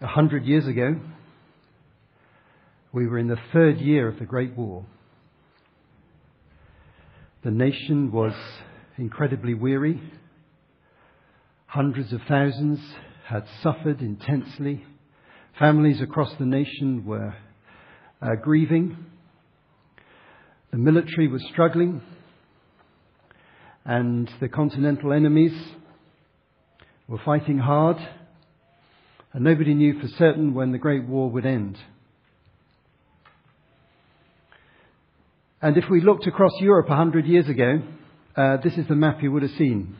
A hundred years ago, we were in the third year of the Great War. The nation was incredibly weary. Hundreds of thousands had suffered intensely. Families across the nation were uh, grieving. The military was struggling. And the continental enemies were fighting hard. And nobody knew for certain when the Great War would end. And if we looked across Europe a hundred years ago, uh, this is the map you would have seen.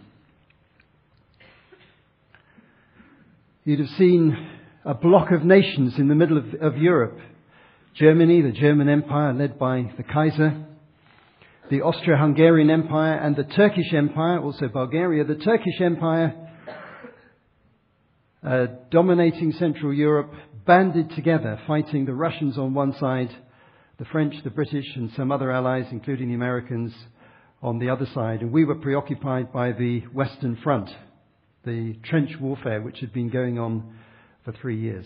You'd have seen a block of nations in the middle of, of Europe. Germany, the German Empire led by the Kaiser, the Austro-Hungarian Empire and the Turkish Empire, also Bulgaria, the Turkish Empire, uh, dominating Central Europe, banded together, fighting the Russians on one side the French, the British, and some other allies, including the Americans, on the other side. And we were preoccupied by the Western Front, the trench warfare which had been going on for three years.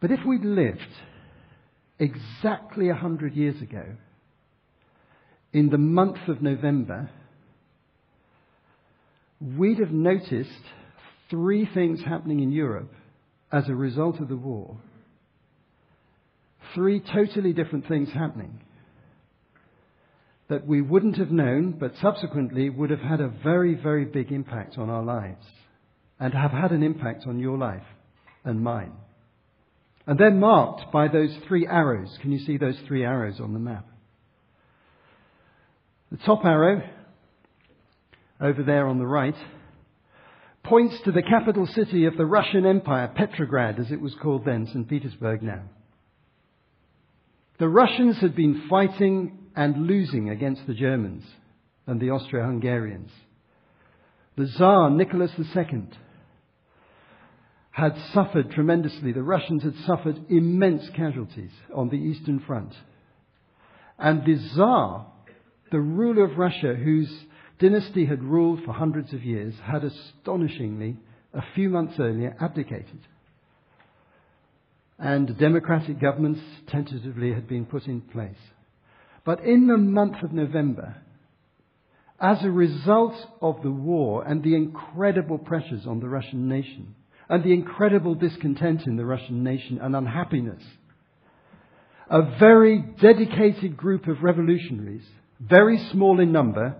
But if we'd lived exactly a hundred years ago, in the month of November, we'd have noticed three things happening in Europe as a result of the war three totally different things happening that we wouldn't have known, but subsequently would have had a very, very big impact on our lives and have had an impact on your life and mine. And they're marked by those three arrows. Can you see those three arrows on the map? The top arrow, over there on the right, points to the capital city of the Russian Empire, Petrograd, as it was called then, St. Petersburg now. The Russians had been fighting and losing against the Germans and the Austro-Hungarians. The Tsar Nicholas II had suffered tremendously. The Russians had suffered immense casualties on the Eastern Front. And the Tsar, the ruler of Russia, whose dynasty had ruled for hundreds of years, had astonishingly, a few months earlier, abdicated and democratic governments tentatively had been put in place. But in the month of November, as a result of the war and the incredible pressures on the Russian nation, and the incredible discontent in the Russian nation and unhappiness, a very dedicated group of revolutionaries, very small in number,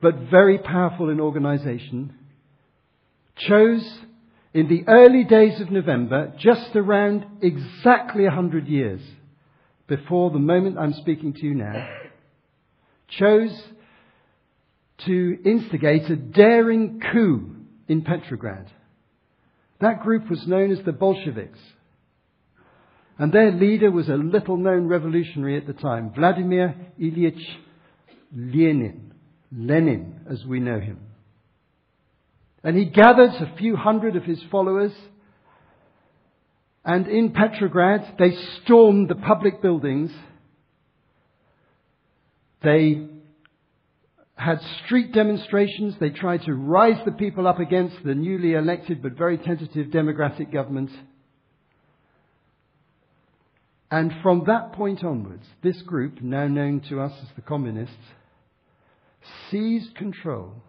but very powerful in organization, chose in the early days of November, just around exactly 100 years before the moment I'm speaking to you now, chose to instigate a daring coup in Petrograd. That group was known as the Bolsheviks. And their leader was a little known revolutionary at the time, Vladimir Ilyich Lenin, Lenin as we know him. And he gathered a few hundred of his followers. And in Petrograd, they stormed the public buildings. They had street demonstrations. They tried to rise the people up against the newly elected but very tentative democratic government. And from that point onwards, this group, now known to us as the Communists, seized control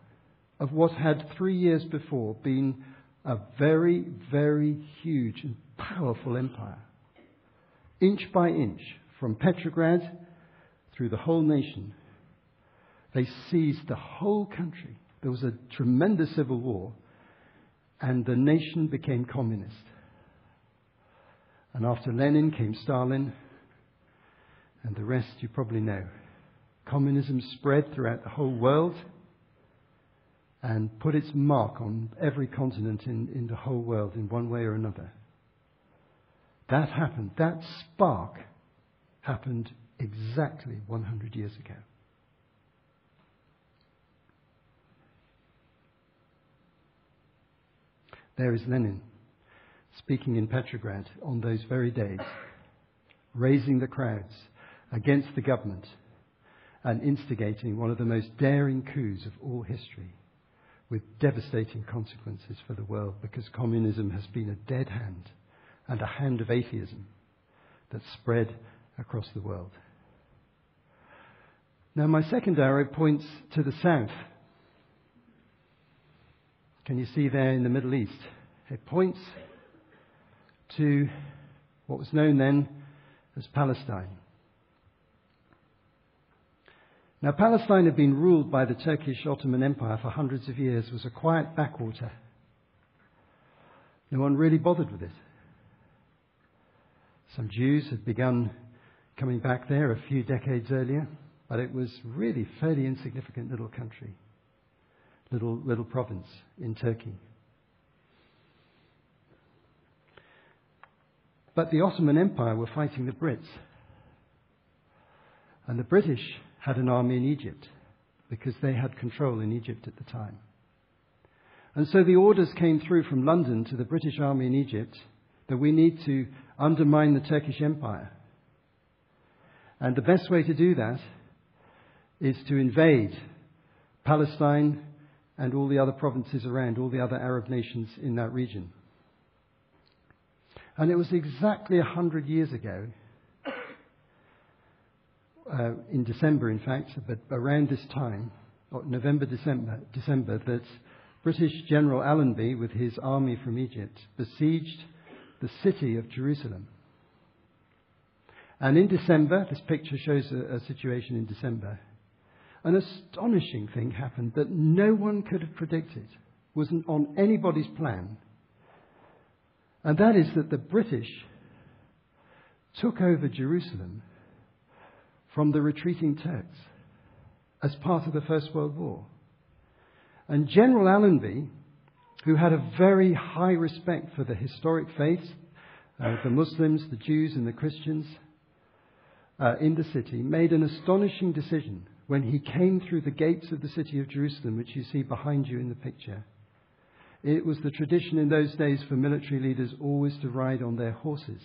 of what had three years before been a very, very huge and powerful empire. Inch by inch, from Petrograd through the whole nation, they seized the whole country. There was a tremendous civil war, and the nation became communist. And after Lenin came Stalin, and the rest you probably know. Communism spread throughout the whole world and put its mark on every continent in, in the whole world in one way or another. That happened. That spark happened exactly 100 years ago. There is Lenin speaking in Petrograd on those very days, raising the crowds against the government and instigating one of the most daring coups of all history with devastating consequences for the world because communism has been a dead hand and a hand of atheism that spread across the world. Now, my second arrow points to the south. Can you see there in the Middle East? It points to what was known then as Palestine. Now, Palestine had been ruled by the Turkish Ottoman Empire for hundreds of years, was a quiet backwater. No one really bothered with it. Some Jews had begun coming back there a few decades earlier, but it was really fairly insignificant little country, little, little province in Turkey. But the Ottoman Empire were fighting the Brits. And the British had an army in Egypt because they had control in Egypt at the time. And so the orders came through from London to the British army in Egypt that we need to undermine the Turkish Empire. And the best way to do that is to invade Palestine and all the other provinces around, all the other Arab nations in that region. And it was exactly a hundred years ago uh, in December, in fact, but around this time, November, December, December, that British General Allenby, with his army from Egypt, besieged the city of Jerusalem. And in December, this picture shows a, a situation in December, an astonishing thing happened that no one could have predicted, wasn't on anybody's plan. And that is that the British took over Jerusalem from the retreating Turks as part of the First World War. And General Allenby, who had a very high respect for the historic faiths, uh, the Muslims, the Jews, and the Christians uh, in the city, made an astonishing decision when he came through the gates of the city of Jerusalem, which you see behind you in the picture. It was the tradition in those days for military leaders always to ride on their horses.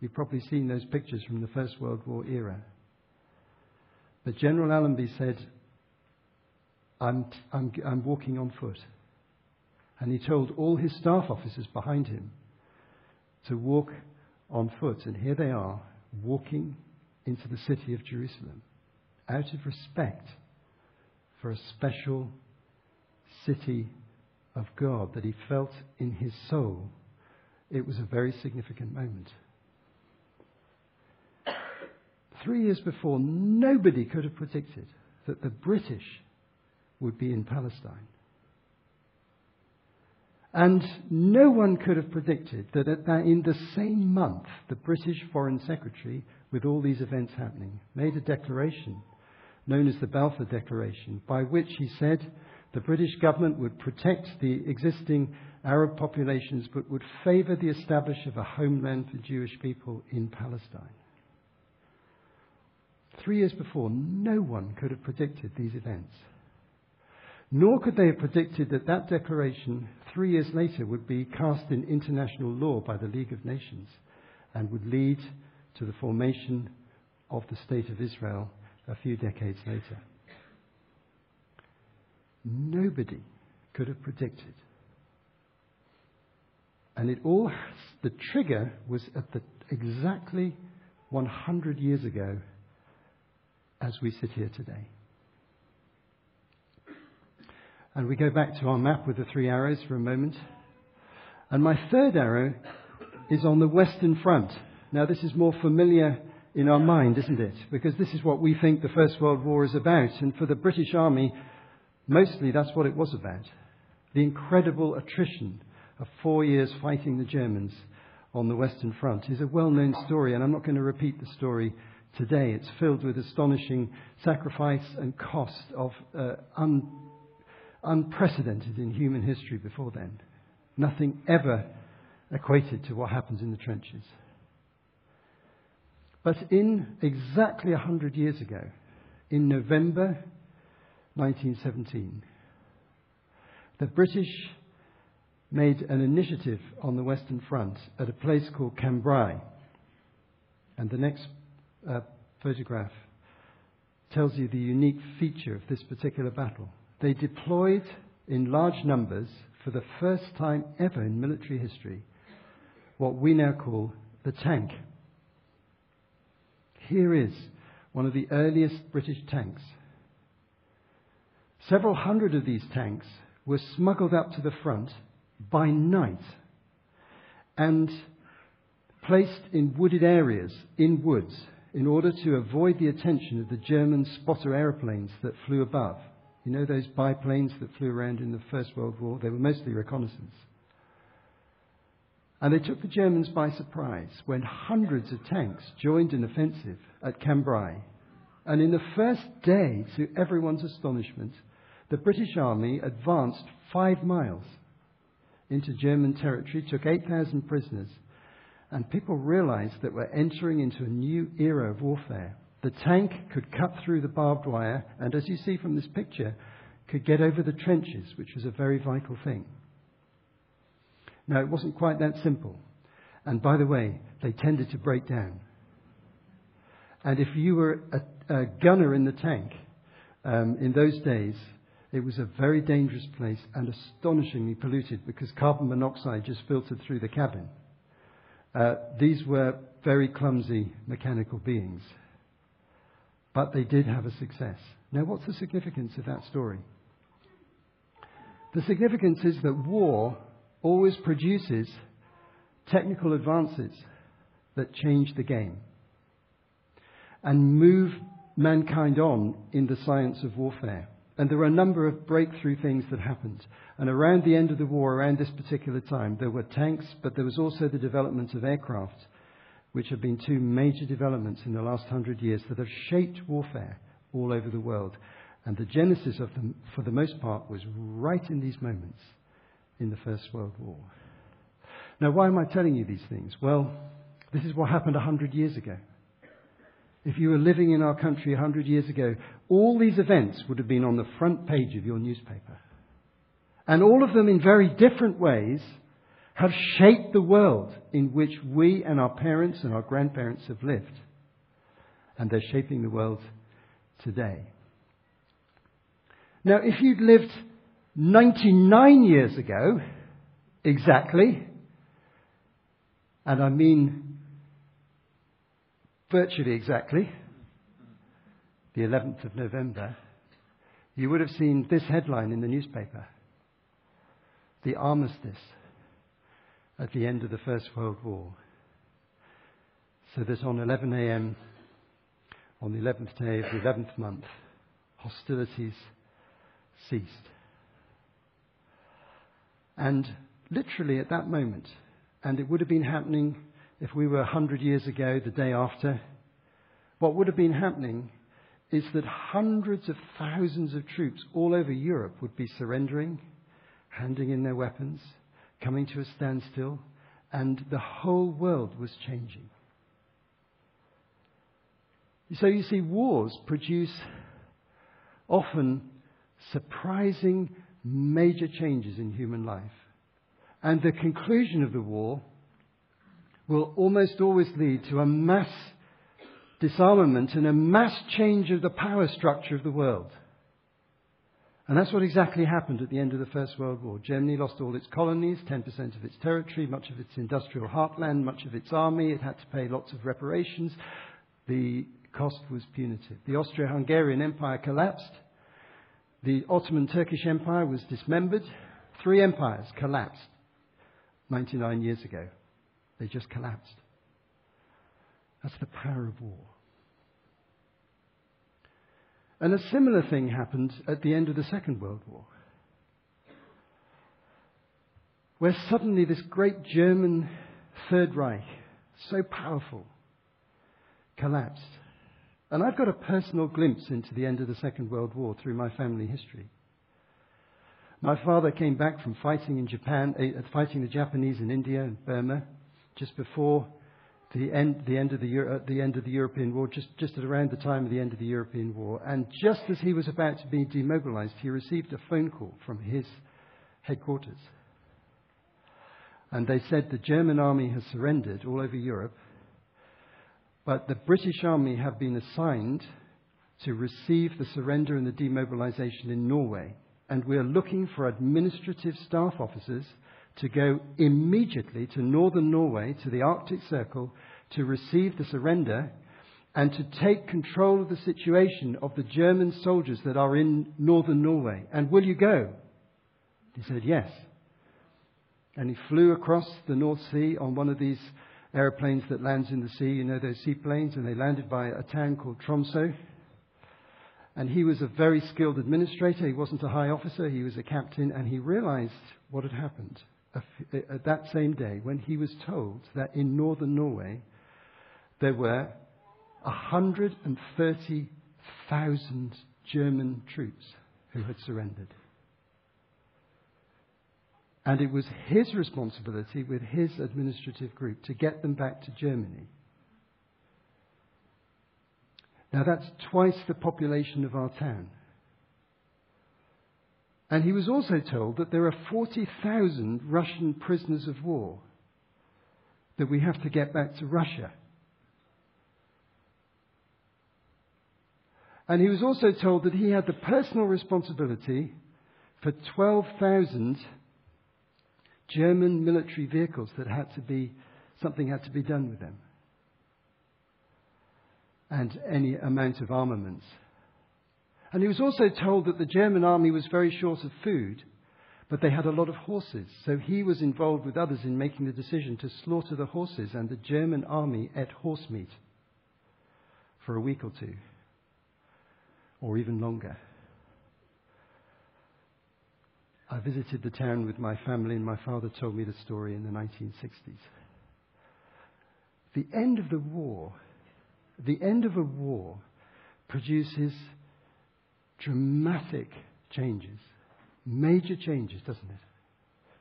You've probably seen those pictures from the First World War era. But General Allenby said, I'm, I'm, I'm walking on foot. And he told all his staff officers behind him to walk on foot. And here they are, walking into the city of Jerusalem out of respect for a special city of God that he felt in his soul. It was a very significant moment. Three years before, nobody could have predicted that the British would be in Palestine. And no one could have predicted that in the same month, the British Foreign Secretary, with all these events happening, made a declaration known as the Balfour Declaration, by which he said the British government would protect the existing Arab populations but would favour the establishment of a homeland for Jewish people in Palestine. Three years before, no one could have predicted these events. Nor could they have predicted that that declaration, three years later, would be cast in international law by the League of Nations and would lead to the formation of the State of Israel a few decades later. Nobody could have predicted. And it all, the trigger was at the, exactly 100 years ago as we sit here today. And we go back to our map with the three arrows for a moment. And my third arrow is on the Western Front. Now, this is more familiar in our mind, isn't it? Because this is what we think the First World War is about. And for the British Army, mostly that's what it was about. The incredible attrition of four years fighting the Germans on the Western Front is a well known story, and I'm not going to repeat the story today. It's filled with astonishing sacrifice and cost of uh, un- unprecedented in human history before then. Nothing ever equated to what happens in the trenches. But in exactly 100 years ago, in November 1917, the British made an initiative on the Western Front at a place called Cambrai. And the next uh, photograph tells you the unique feature of this particular battle. They deployed in large numbers for the first time ever in military history what we now call the tank. Here is one of the earliest British tanks. Several hundred of these tanks were smuggled up to the front by night and placed in wooded areas in woods in order to avoid the attention of the German spotter aeroplanes that flew above. You know those biplanes that flew around in the First World War? They were mostly reconnaissance. And they took the Germans by surprise when hundreds of tanks joined an offensive at Cambrai. And in the first day, to everyone's astonishment, the British Army advanced five miles into German territory, took 8,000 prisoners, and people realized that we're entering into a new era of warfare. The tank could cut through the barbed wire, and as you see from this picture, could get over the trenches, which was a very vital thing. Now, it wasn't quite that simple. And by the way, they tended to break down. And if you were a, a gunner in the tank um, in those days, it was a very dangerous place and astonishingly polluted because carbon monoxide just filtered through the cabin. Uh, these were very clumsy mechanical beings. But they did have a success. Now, what's the significance of that story? The significance is that war always produces technical advances that change the game and move mankind on in the science of warfare. And there were a number of breakthrough things that happened. And around the end of the war, around this particular time, there were tanks, but there was also the development of aircraft, which have been two major developments in the last hundred years that have shaped warfare all over the world. And the genesis of them, for the most part, was right in these moments in the First World War. Now, why am I telling you these things? Well, this is what happened a hundred years ago. If you were living in our country a hundred years ago, all these events would have been on the front page of your newspaper. And all of them, in very different ways, have shaped the world in which we and our parents and our grandparents have lived. And they're shaping the world today. Now, if you'd lived 99 years ago, exactly, and I mean virtually exactly, the 11th of November, you would have seen this headline in the newspaper The Armistice at the end of the First World War. So that on 11 a.m., on the 11th day of the 11th month, hostilities ceased. And literally at that moment, and it would have been happening if we were 100 years ago, the day after, what would have been happening is that hundreds of thousands of troops all over Europe would be surrendering, handing in their weapons, coming to a standstill, and the whole world was changing. So you see, wars produce often surprising major changes in human life. And the conclusion of the war will almost always lead to a mass disarmament and a mass change of the power structure of the world. And that's what exactly happened at the end of the First World War. Germany lost all its colonies, 10% of its territory, much of its industrial heartland, much of its army. It had to pay lots of reparations. The cost was punitive. The Austro Hungarian Empire collapsed. The Ottoman Turkish Empire was dismembered. Three empires collapsed 99 years ago. They just collapsed. That's the power of war. And a similar thing happened at the end of the Second World War, where suddenly this great German Third Reich, so powerful, collapsed. And I've got a personal glimpse into the end of the Second World War through my family history. My father came back from fighting in Japan, uh, fighting the Japanese in India and Burma, just before the end, the end, of, the, the end of the European War, just, just at around the time of the end of the European War. And just as he was about to be demobilized, he received a phone call from his headquarters. And they said the German army has surrendered all over Europe but the British Army have been assigned to receive the surrender and the demobilization in Norway. and we're looking for administrative staff officers to go immediately to northern Norway, to the Arctic Circle, to receive the surrender and to take control of the situation of the German soldiers that are in northern Norway. And will you go? He said, Yes. And he flew across the North Sea on one of these aeroplanes that lands in the sea, you know, those seaplanes, and they landed by a town called Tromso. And he was a very skilled administrator. He wasn't a high officer, he was a captain, and he realized what had happened that same day when he was told that in northern Norway there were 130,000 German troops who had surrendered. And it was his responsibility with his administrative group to get them back to Germany. Now that's twice the population of our town. And he was also told that there are 40,000 Russian prisoners of war that we have to get back to Russia. And he was also told that he had the personal responsibility for 12,000 German military vehicles that had to be, something had to be done with them. And any amount of armaments. And he was also told that the German army was very short of food, but they had a lot of horses. So he was involved with others in making the decision to slaughter the horses, and the German army ate horse meat for a week or two, or even longer. I visited the town with my family, and my father told me the story in the 1960s. The end of the war, the end of a war produces dramatic changes, major changes, doesn't it?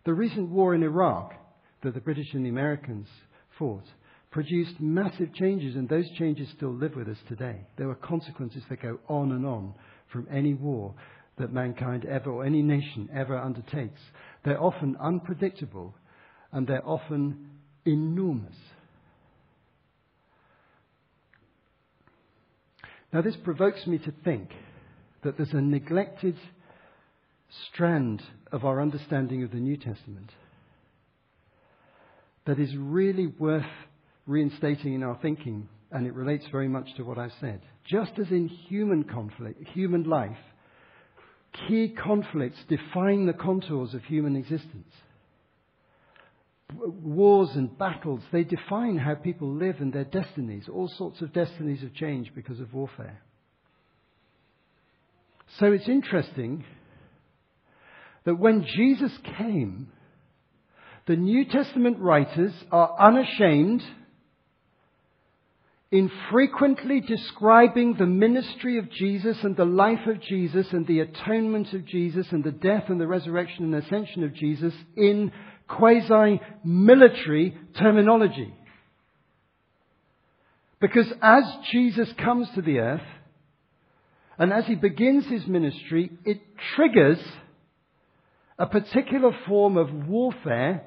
The recent war in Iraq that the British and the Americans fought produced massive changes, and those changes still live with us today. There are consequences that go on and on from any war that mankind ever, or any nation ever undertakes. They're often unpredictable and they're often enormous. Now, this provokes me to think that there's a neglected strand of our understanding of the New Testament that is really worth reinstating in our thinking, and it relates very much to what I've said. Just as in human conflict, human life, key conflicts define the contours of human existence. Wars and battles, they define how people live and their destinies. All sorts of destinies have changed because of warfare. So it's interesting that when Jesus came, the New Testament writers are unashamed in frequently describing the ministry of Jesus and the life of Jesus and the atonement of Jesus and the death and the resurrection and ascension of Jesus in quasi military terminology. Because as Jesus comes to the earth, and as he begins his ministry, it triggers a particular form of warfare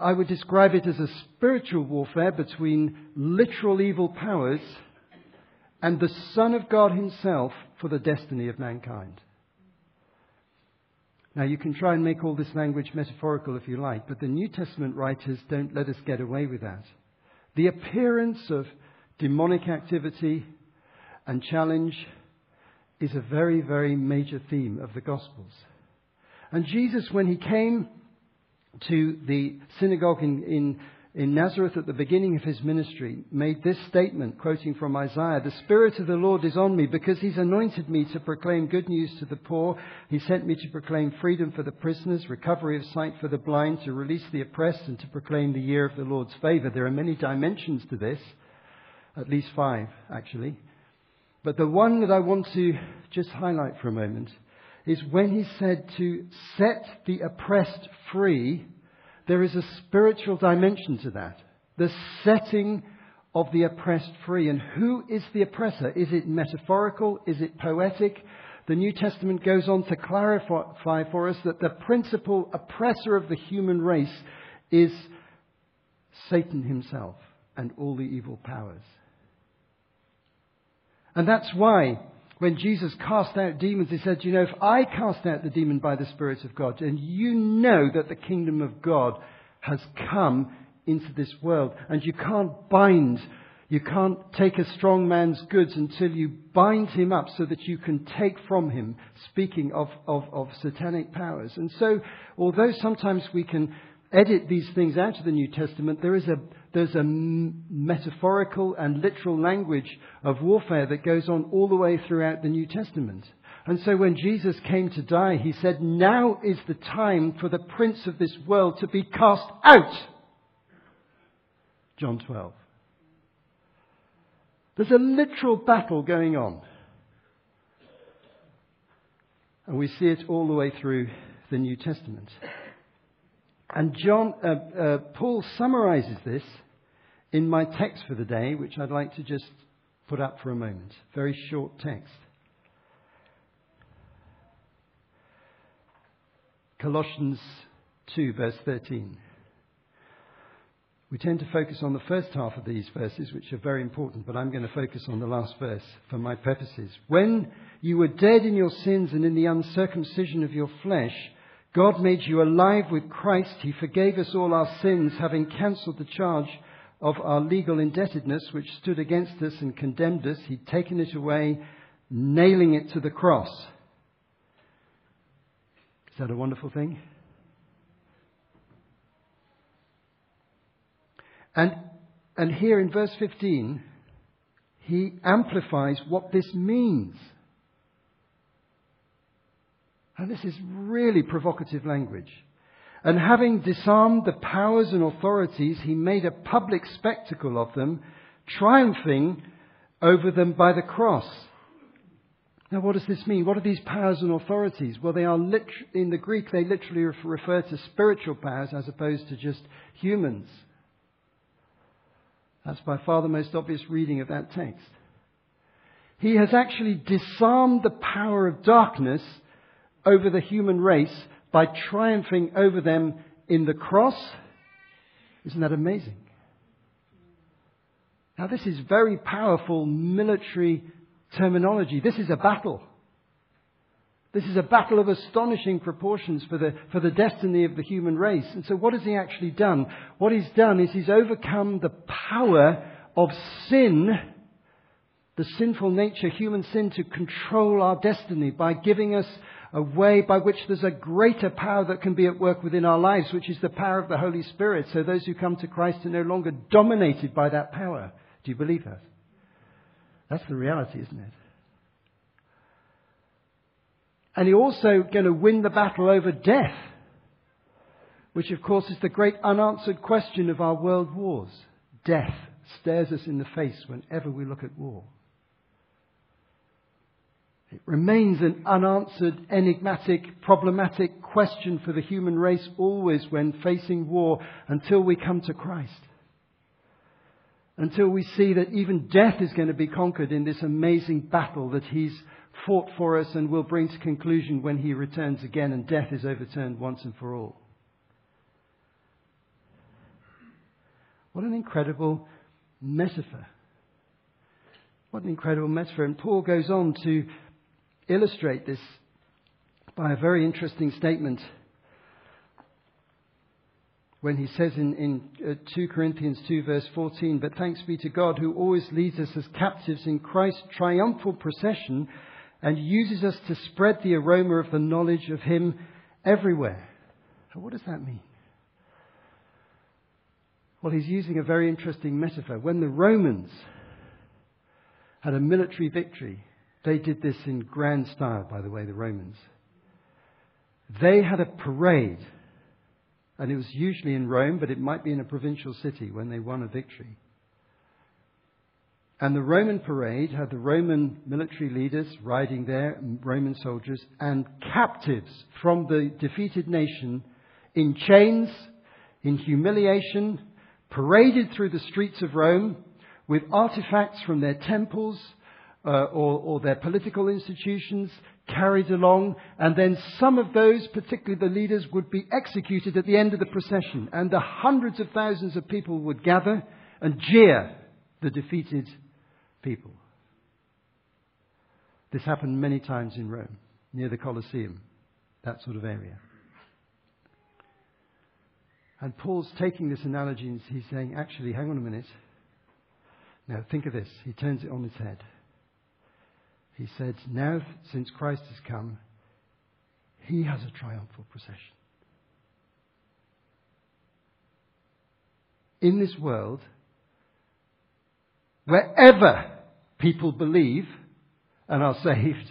I would describe it as a spiritual warfare between literal evil powers and the Son of God Himself for the destiny of mankind. Now, you can try and make all this language metaphorical if you like, but the New Testament writers don't let us get away with that. The appearance of demonic activity and challenge is a very, very major theme of the Gospels. And Jesus, when He came to the synagogue in, in, in Nazareth at the beginning of his ministry made this statement, quoting from Isaiah The Spirit of the Lord is on me because he's anointed me to proclaim good news to the poor. He sent me to proclaim freedom for the prisoners, recovery of sight for the blind, to release the oppressed, and to proclaim the year of the Lord's favor. There are many dimensions to this, at least five, actually. But the one that I want to just highlight for a moment is when he said to set the oppressed free, there is a spiritual dimension to that. The setting of the oppressed free. And who is the oppressor? Is it metaphorical? Is it poetic? The New Testament goes on to clarify for us that the principal oppressor of the human race is Satan himself and all the evil powers. And that's why when Jesus cast out demons, he said, You know, if I cast out the demon by the Spirit of God, and you know that the kingdom of God has come into this world, and you can't bind, you can't take a strong man's goods until you bind him up so that you can take from him, speaking of, of, of satanic powers. And so, although sometimes we can edit these things out of the New Testament, there is a, there's a metaphorical and literal language of warfare that goes on all the way throughout the New Testament. And so when Jesus came to die, he said, Now is the time for the prince of this world to be cast out. John 12. There's a literal battle going on. And we see it all the way through the New Testament. And John, uh, uh, Paul summarizes this in my text for the day, which I'd like to just put up for a moment. Very short text. Colossians 2, verse 13. We tend to focus on the first half of these verses, which are very important, but I'm going to focus on the last verse for my purposes. When you were dead in your sins and in the uncircumcision of your flesh, God made you alive with Christ. He forgave us all our sins, having cancelled the charge of our legal indebtedness, which stood against us and condemned us. He'd taken it away, nailing it to the cross. Is that a wonderful thing? And, and here in verse 15, he amplifies what this means. This is really provocative language. And having disarmed the powers and authorities, he made a public spectacle of them, triumphing over them by the cross. Now, what does this mean? What are these powers and authorities? Well, they are lit- in the Greek, they literally refer to spiritual powers as opposed to just humans. That's by far the most obvious reading of that text. He has actually disarmed the power of darkness over the human race by triumphing over them in the cross. Isn't that amazing? Now, this is very powerful military terminology. This is a battle. This is a battle of astonishing proportions for the, for the destiny of the human race. And so, what has he actually done? What he's done is he's overcome the power of sin the sinful nature, human sin, to control our destiny by giving us a way by which there's a greater power that can be at work within our lives, which is the power of the Holy Spirit. So those who come to Christ are no longer dominated by that power. Do you believe that? That's the reality, isn't it? And he's also going to win the battle over death, which of course is the great unanswered question of our world wars. Death stares us in the face whenever we look at war. It remains an unanswered, enigmatic, problematic question for the human race always when facing war until we come to Christ. Until we see that even death is going to be conquered in this amazing battle that He's fought for us and will bring to conclusion when He returns again and death is overturned once and for all. What an incredible metaphor. What an incredible metaphor. And Paul goes on to illustrate this by a very interesting statement when he says in, in uh, 2 Corinthians 2, verse 14, But thanks be to God who always leads us as captives in Christ's triumphal procession and uses us to spread the aroma of the knowledge of Him everywhere. what does that mean? Well, he's using a very interesting metaphor. When the Romans had a military victory, they did this in grand style, by the way, the Romans. They had a parade, and it was usually in Rome, but it might be in a provincial city when they won a victory. And the Roman parade had the Roman military leaders riding there, Roman soldiers, and captives from the defeated nation in chains, in humiliation, paraded through the streets of Rome with artifacts from their temples, uh, or, or their political institutions carried along, and then some of those, particularly the leaders, would be executed at the end of the procession, and the hundreds of thousands of people would gather and jeer the defeated people. This happened many times in Rome, near the Colosseum, that sort of area. And Paul's taking this analogy and he's saying, actually, hang on a minute. Now, think of this. He turns it on its head. He said, now, since Christ has come, he has a triumphal procession. In this world, wherever people believe and are saved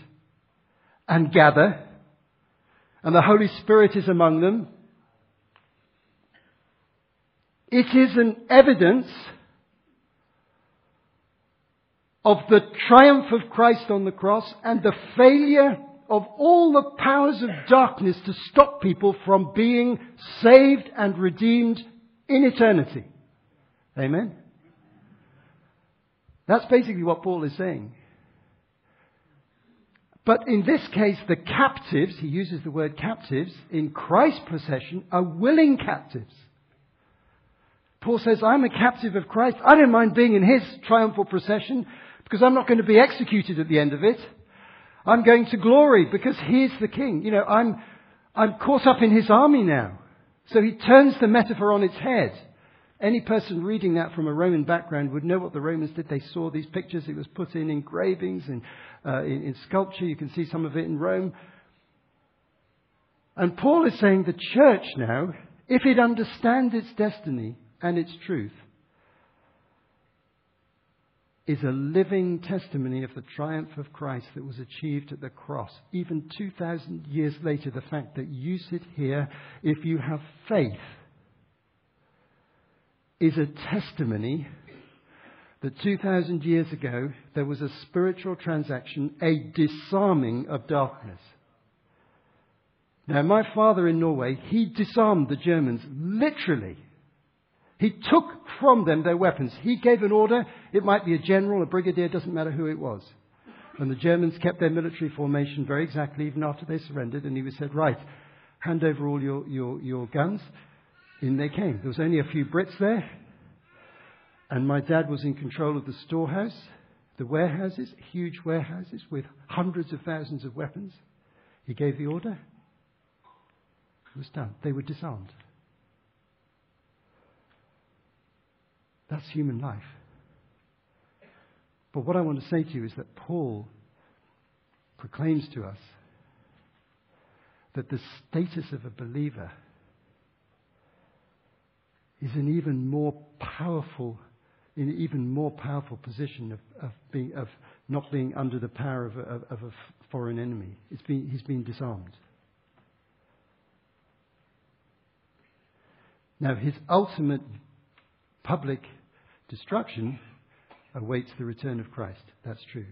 and gather, and the Holy Spirit is among them, it is an evidence of the triumph of Christ on the cross and the failure of all the powers of darkness to stop people from being saved and redeemed in eternity. Amen? That's basically what Paul is saying. But in this case, the captives, he uses the word captives, in Christ's procession are willing captives. Paul says, I'm a captive of Christ. I don't mind being in his triumphal procession because I'm not going to be executed at the end of it. I'm going to glory because he is the king. You know, I'm, I'm caught up in his army now. So he turns the metaphor on its head. Any person reading that from a Roman background would know what the Romans did. They saw these pictures. It was put in engravings and uh, in, in sculpture. You can see some of it in Rome. And Paul is saying the church now, if it understands its destiny, and its truth is a living testimony of the triumph of Christ that was achieved at the cross. Even 2,000 years later, the fact that you sit here, if you have faith, is a testimony that 2,000 years ago there was a spiritual transaction, a disarming of darkness. Now, my father in Norway, he disarmed the Germans literally he took from them their weapons. He gave an order. It might be a general, a brigadier, doesn't matter who it was. And the Germans kept their military formation very exactly even after they surrendered. And he was said, right, hand over all your, your, your guns. In they came. There was only a few Brits there. And my dad was in control of the storehouse, the warehouses, huge warehouses with hundreds of thousands of weapons. He gave the order. It was done. They were disarmed. That's human life. But what I want to say to you is that Paul proclaims to us that the status of a believer is an even more powerful, in even more powerful position of, of, being, of not being under the power of a, of a foreign enemy. Been, he's been disarmed. Now, his ultimate public Destruction awaits the return of Christ. That's true.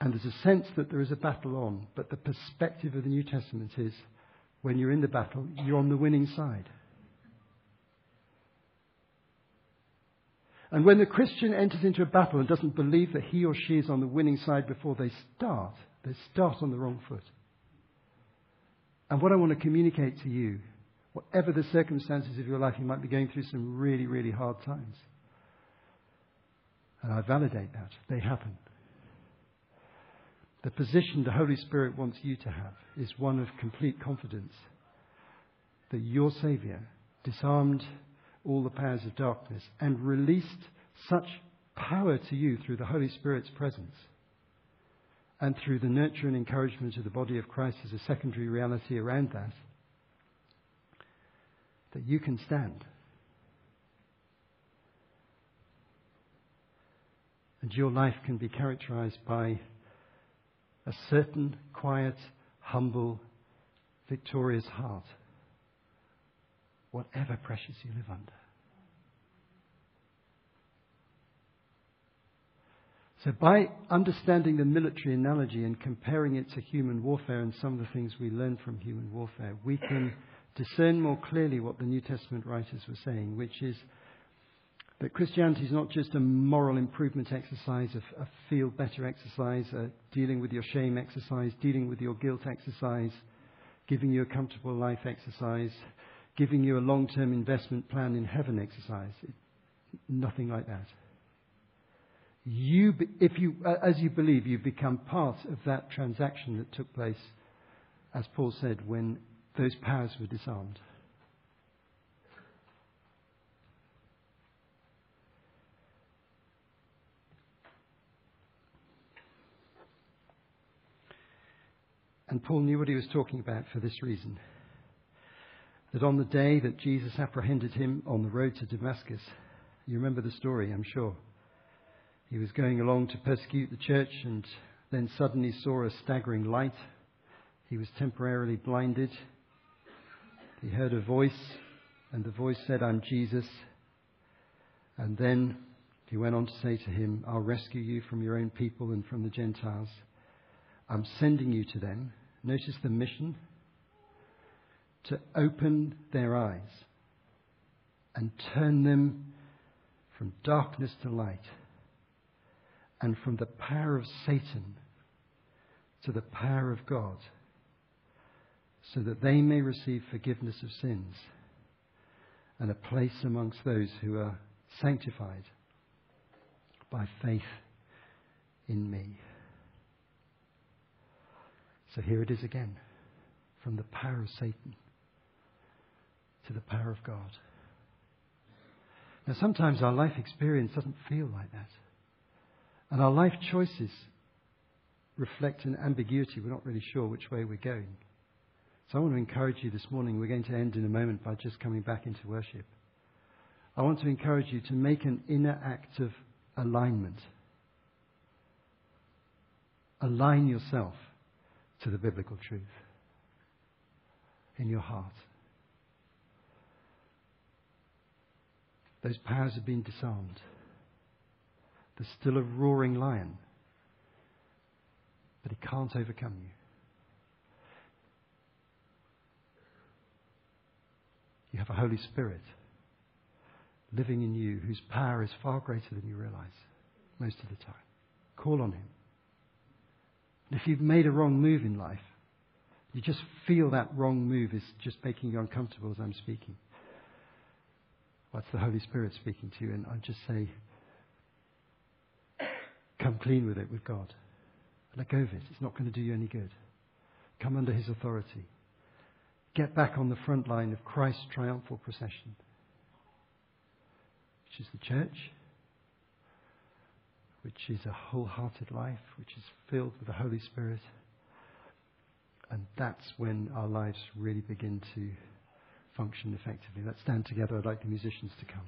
And there's a sense that there is a battle on, but the perspective of the New Testament is when you're in the battle, you're on the winning side. And when the Christian enters into a battle and doesn't believe that he or she is on the winning side before they start, they start on the wrong foot. And what I want to communicate to you Whatever the circumstances of your life, you might be going through some really, really hard times. And I validate that. They happen. The position the Holy Spirit wants you to have is one of complete confidence that your Saviour disarmed all the powers of darkness and released such power to you through the Holy Spirit's presence and through the nurture and encouragement of the body of Christ as a secondary reality around that that you can stand. And your life can be characterized by a certain quiet, humble, victorious heart, whatever pressures you live under. So, by understanding the military analogy and comparing it to human warfare and some of the things we learn from human warfare, we can discern more clearly what the New Testament writers were saying, which is that Christianity is not just a moral improvement exercise, a, a feel better exercise, a dealing with your shame exercise, dealing with your guilt exercise, giving you a comfortable life exercise, giving you a long term investment plan in heaven exercise. It, nothing like that. you, if you, as you believe, you become part of that transaction that took place, as Paul said, when those powers were disarmed. And Paul knew what he was talking about for this reason. That on the day that Jesus apprehended him on the road to Damascus, you remember the story, I'm sure. He was going along to persecute the church and then suddenly saw a staggering light. He was temporarily blinded. He heard a voice, and the voice said, I'm Jesus. And then he went on to say to him, I'll rescue you from your own people and from the Gentiles. I'm sending you to them Notice the mission to open their eyes and turn them from darkness to light and from the power of Satan to the power of God so that they may receive forgiveness of sins and a place amongst those who are sanctified by faith in me. So here it is again from the power of Satan to the power of God. Now, sometimes our life experience doesn't feel like that. And our life choices reflect an ambiguity. We're not really sure which way we're going. So I want to encourage you this morning. We're going to end in a moment by just coming back into worship. I want to encourage you to make an inner act of alignment. Align yourself to the biblical truth in your heart. Those powers have been disarmed. There's still a roaring lion, but he can't overcome you. Have a Holy Spirit living in you whose power is far greater than you realize most of the time. Call on him. And if you've made a wrong move in life, you just feel that wrong move is just making you uncomfortable as I'm speaking. Well, the Holy Spirit speaking to you, and I just say, come clean with it with God. Let go of it. It's not going to do you any good. Come under His authority. Get back on the front line of Christ's triumphal procession, which is the church which is a wholehearted life, which is filled with the Holy Spirit. And that's when our lives really begin to function effectively. Let's stand together. I'd like the musicians to come.